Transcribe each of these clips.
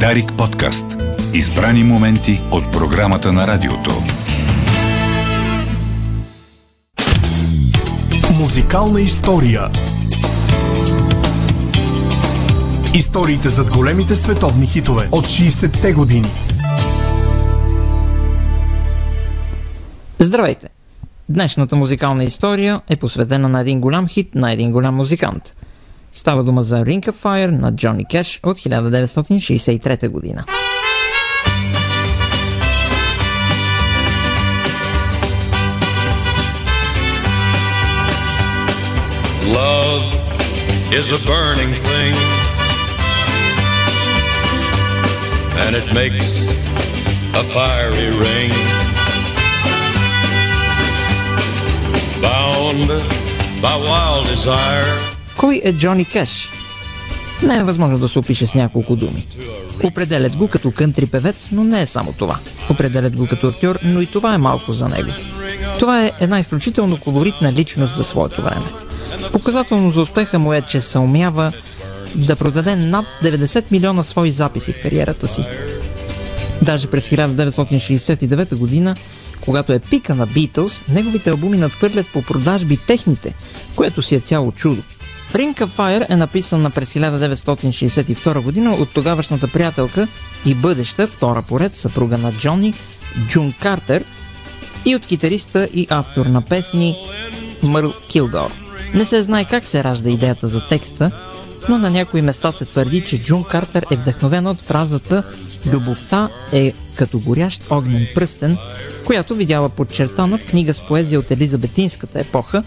Дарик подкаст. Избрани моменти от програмата на радиото. Музикална история. Историите зад големите световни хитове от 60-те години. Здравейте! Днешната музикална история е посветена на един голям хит на един голям музикант. Става дума за Ring of Fire на Джони Кеш от 1963 година. Love is a burning thing, and it makes a fiery ring. Bound by wild desire. Кой е Джони Кеш? Не е възможно да се опише с няколко думи. Определят го като кънтри певец, но не е само това. Определят го като актьор, но и това е малко за него. Това е една изключително колоритна личност за своето време. Показателно за успеха му е, че се умява да продаде над 90 милиона свои записи в кариерата си. Даже през 1969 година, когато е пика на Beatles, неговите албуми надхвърлят по продажби техните, което си е цяло чудо. Ring of Fire е написана през 1962 година от тогавашната приятелка и бъдеща втора поред съпруга на Джони, Джун Картер и от китариста и автор на песни Мърл Килгор. Не се знае как се ражда идеята за текста, но на някои места се твърди, че Джун Картер е вдъхновена от фразата «Любовта е като горящ огнен пръстен», която видяла подчертана в книга с поезия от Елизабетинската епоха,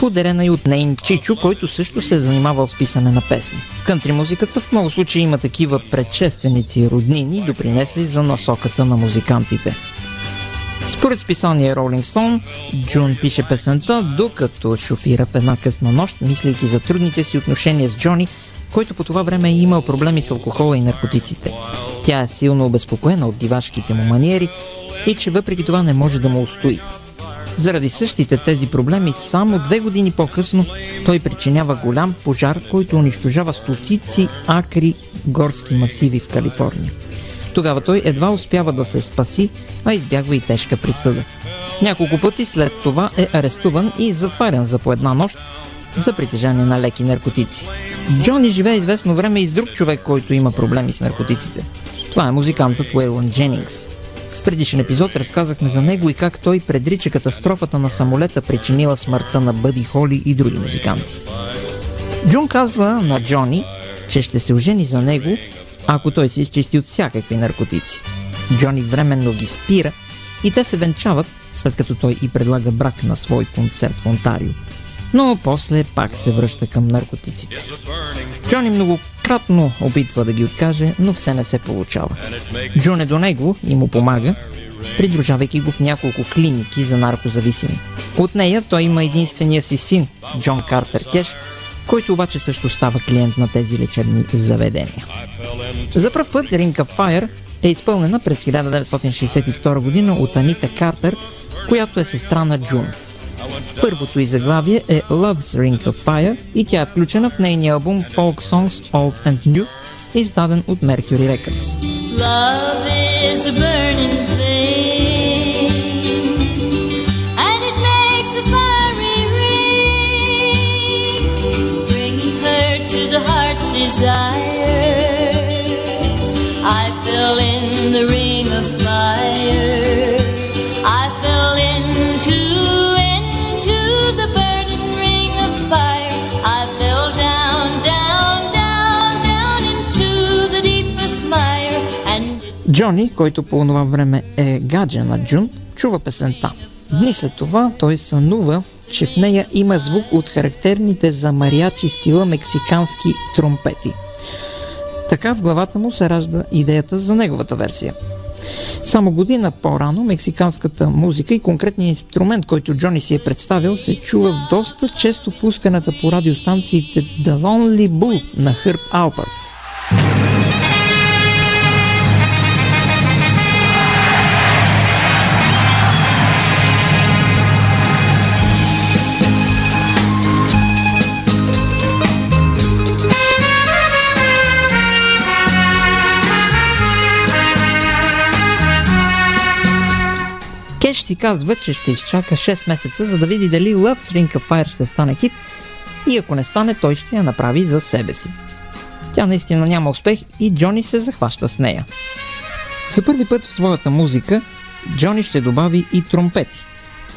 подарена и от нейн Чичо, който също се е занимавал с писане на песни. В кънтри музиката в много случаи има такива предшественици и роднини, допринесли за насоката на музикантите. Според списание Rolling Stone, Джун пише песента, докато шофира в една късна нощ, мислейки за трудните си отношения с Джони, който по това време е имал проблеми с алкохола и наркотиците. Тя е силно обезпокоена от дивашките му маниери и че въпреки това не може да му устои. Заради същите тези проблеми, само две години по-късно той причинява голям пожар, който унищожава стотици акри горски масиви в Калифорния. Тогава той едва успява да се спаси, а избягва и тежка присъда. Няколко пъти след това е арестуван и затварян за по една нощ за притежание на леки наркотици. Джони живее известно време и с друг човек, който има проблеми с наркотиците. Това е музикантът Уейлън Дженингс. В предишен епизод разказахме за него и как той предрича катастрофата на самолета, причинила смъртта на Бъди Холи и други музиканти. Джун казва на Джони, че ще се ожени за него, ако той се изчисти от всякакви наркотици. Джони временно ги спира и те се венчават, след като той и предлага брак на свой концерт в Онтарио. Но после пак се връща към наркотиците. Джони многократно опитва да ги откаже, но все не се получава. Джон е до него и му помага, придружавайки го в няколко клиники за наркозависими. От нея той има единствения си син, Джон Картер Кеш, който обаче също става клиент на тези лечебни заведения. За първ път Ring of Fire е изпълнена през 1962 година от Анита Картер, която е сестра на Джун. Първото и заглавие е Love's Ring of Fire и тя е включена в нейния албум Folk Songs Old and New, издаден от Mercury Records. Love is a burning thing, and Джони, който по това време е гадже на Джун, чува песента. Дни след това той сънува, че в нея има звук от характерните за мариачи стила мексикански тромпети. Така в главата му се ражда идеята за неговата версия. Само година по-рано мексиканската музика и конкретният инструмент, който Джони си е представил, се чува в доста често пусканата по радиостанциите The Lonely Bull на Хърб Алпарт. Кеш си казва, че ще изчака 6 месеца, за да види дали Love's Ring of Fire ще стане хит и ако не стане, той ще я направи за себе си. Тя наистина няма успех и Джони се захваща с нея. За първи път в своята музика Джони ще добави и тромпети.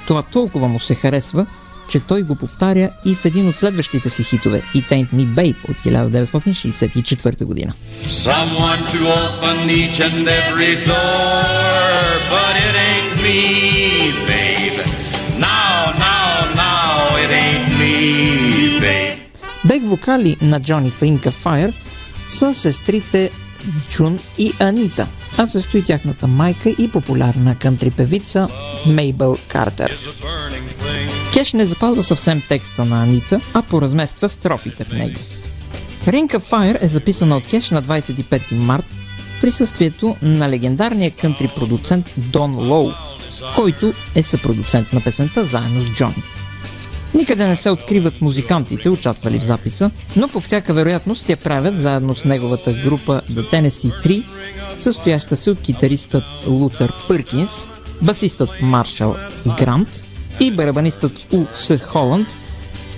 Това толкова му се харесва, че той го повтаря и в един от следващите си хитове It Ain't Me Babe от 1964 година. Someone to open each and every door, but it ain't me, babe. Now, now, now, it ain't me, babe. Бек вокали на Джони of Fire са сестрите Джун и Анита, а също и тяхната майка и популярна кънтри певица Мейбъл Картер. Кеш не запазва съвсем текста на Анита, а поразмества строфите в него. Of Fire е записана от Кеш на 25 март в присъствието на легендарния кънтри продуцент Дон Лоу, който е съпродуцент на песента заедно с Джони. Никъде не се откриват музикантите, участвали в записа, но по всяка вероятност я правят заедно с неговата група The Tennessee 3, състояща се от китаристът Лутър Пъркинс, басистът Маршал Грант и барабанистът У С. Холанд,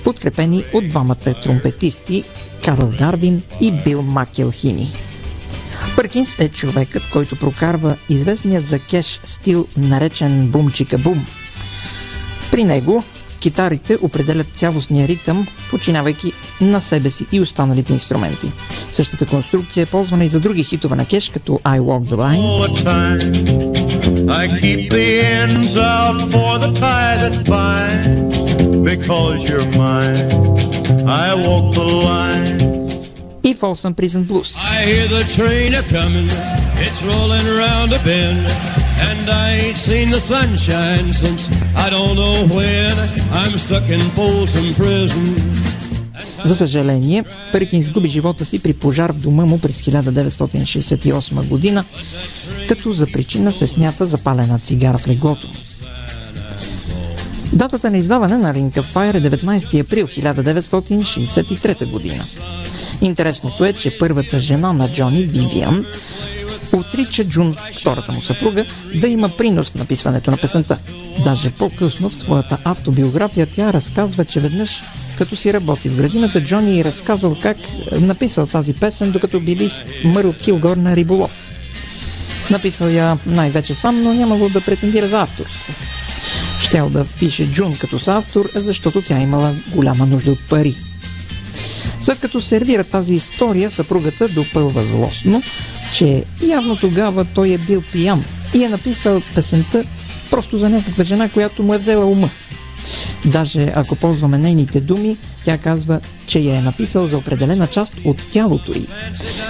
подкрепени от двамата тромпетисти Карл Гарвин и Бил Макелхини. Пъркинс е човекът, който прокарва известният за кеш стил, наречен бумчика бум. При него китарите определят цялостния ритъм, починавайки на себе си и останалите инструменти. Същата конструкция е ползвана и за други хитове на кеш, като I Walk the Line. I keep the ends out for the tie that binds. Because you're mine, I walk the line. И Folsom Prison Blues. I hear the train a coming, it's rolling around a bend, and I ain't seen the sunshine since I don't know when. I'm stuck in Folsom Prison. За съжаление, Пъркин изгуби живота си при пожар в дома му през 1968 година, като за причина се смята запалена цигара в леглото. Датата на издаване на Ring of Fire е 19 април 1963 година. Интересното е, че първата жена на Джони, Вивиан, отрича Джун, втората му съпруга, да има принос в написването на песента. Даже по-късно в своята автобиография тя разказва, че веднъж като си работи в градината, Джони е разказал как написал тази песен, докато били с Мърл Килгор на риболов. Написал я най-вече сам, но нямало да претендира за авторство. Щял да впише Джун като съавтор, защото тя имала голяма нужда от пари. След като сервира тази история, съпругата допълва злостно, че явно тогава той е бил пиян и е написал песента просто за някаква жена, която му е взела ума. Даже ако ползваме нейните думи, тя казва, че я е написал за определена част от тялото й,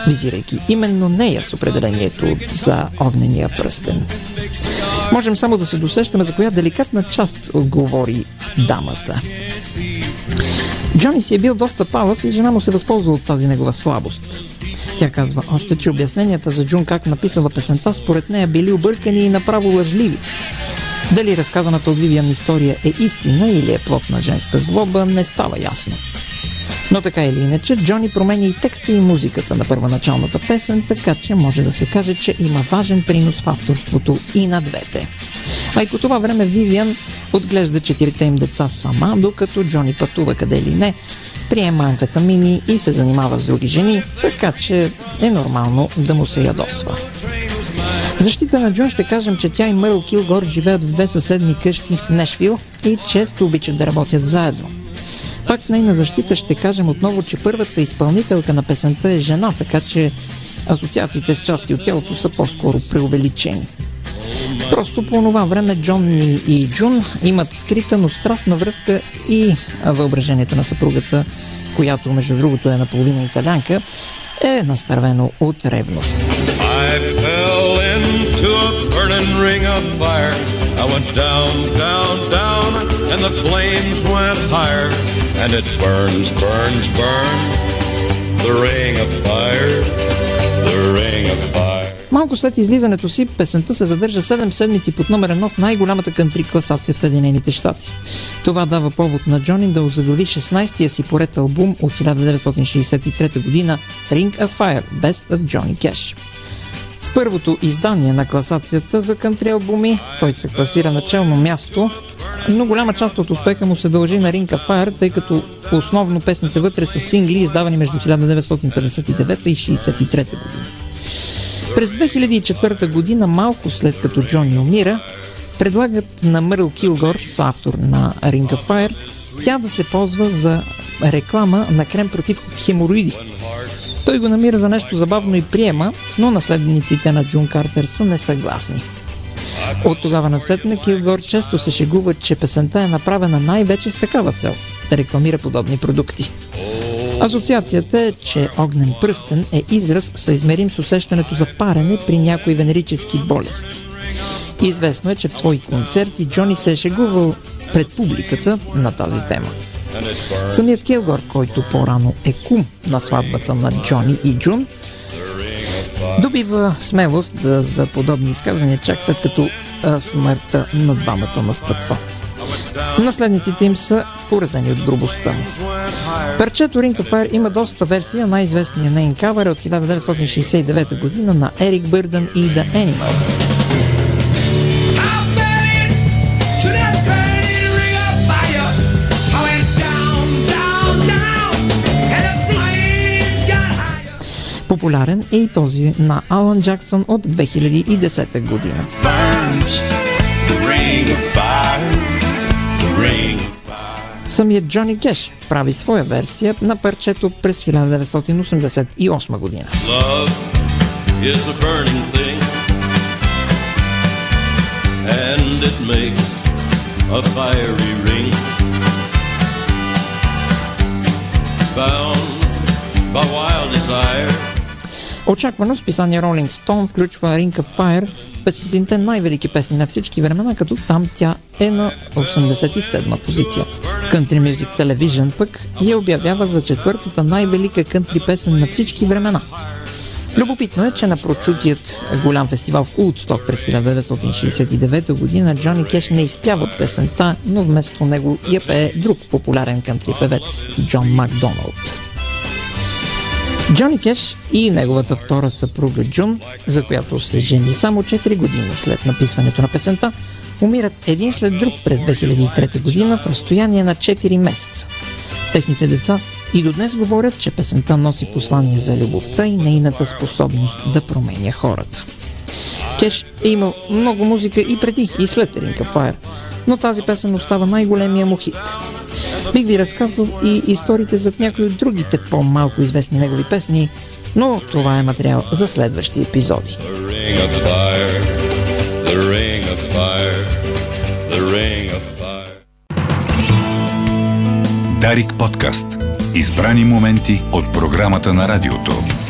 визирайки именно нея с определението за огнения пръстен. Можем само да се досещаме за коя деликатна част говори дамата. Джони си е бил доста палъв и жена му се възползва от тази негова слабост. Тя казва още, че обясненията за Джун как написала песента според нея били объркани и направо лъжливи. Дали разказаната от Вивиан история е истина или е плод на женска злоба, не става ясно. Но така или иначе, Джони променя и текста и музиката на първоначалната песен, така че може да се каже, че има важен принос в авторството и на двете. А и по това време Вивиан отглежда четирите им деца сама, докато Джони пътува къде ли не, приема амфетамини и се занимава с други жени, така че е нормално да му се ядосва. Защита на Джон ще кажем, че тя и Мърл Килгор живеят в две съседни къщи в Нешвил и често обичат да работят заедно. Пак в нейна защита ще кажем отново, че първата изпълнителка на песента е жена, така че асоциациите с части от тялото са по-скоро преувеличени. Просто по това време Джон и Джун имат скрита, но страстна връзка и въображението на съпругата, която между другото е наполовина италянка, е настървено от ревност. I fell into a burning ring of fire. I went down, down, down, and the flames went higher. And it burns, burns, burns. The ring of fire, the ring of fire. Малко след излизането си, песента се задържа 7 седмици под номер 1 в най-голямата кантри класация в Съединените щати. Това дава повод на Джони да озаглави 16-я си поред албум от 1963 година Ring of Fire – Best of Johnny Cash. Първото издание на класацията за кънтри албуми той се класира начално място, но голяма част от успеха му се дължи на of Fire, тъй като основно песните вътре са сингли, издавани между 1959 и 1963 година. През 2004 година, малко след като Джони умира, предлагат на Мърл Килгор, автор на Ring of Fire, тя да се ползва за реклама на крем против хемороиди. Той го намира за нещо забавно и приема, но наследниците на Джун Картер са несъгласни. От тогава насетне Килгор често се шегува, че песента е направена най-вече с такава цел – да рекламира подобни продукти. Асоциацията е, че огнен пръстен е израз съизмерим с усещането за парене при някои венерически болести. Известно е, че в свои концерти Джони се е шегувал пред публиката на тази тема. Самият Келгор, който по-рано е кум на сватбата на Джони и Джун, добива смелост да, за подобни изказвания чак след като смъртта на двамата настъпва. Наследниците им са поразени от грубостта му. Парчето Ring of Fire има доста версия, най-известният нейн кавър е от 1969 година на Ерик Бърдън и The Animals. Популярен е и този на Алан Джаксън от 2010 година. Самият Джони Кеш прави своя версия на парчето през 1988 година. Bound by wild desire, Очаквано списание Rolling Stone включва of Fire в 500-те най-велики песни на всички времена, като там тя е на 87-ма позиция. Country Music Television пък я обявява за четвъртата най-велика кънтри песен на всички времена. Любопитно е, че на прочутият голям фестивал в Улдсток през 1969 година Джони Кеш не изпява песента, но вместо него я пее друг популярен кънтри певец – Джон Макдоналд. Джони Кеш и неговата втора съпруга Джун, за която се жени само 4 години след написването на песента, умират един след друг през 2003 година в разстояние на 4 месеца. Техните деца и до днес говорят, че песента носи послание за любовта и нейната способност да променя хората. Кеш е имал много музика и преди и след of Fire, но тази песен остава най-големия му хит. Бих ви разказал и историите зад някои от другите по-малко известни негови песни, но това е материал за следващи епизоди. Дарик подкаст. Избрани моменти от програмата на радиото.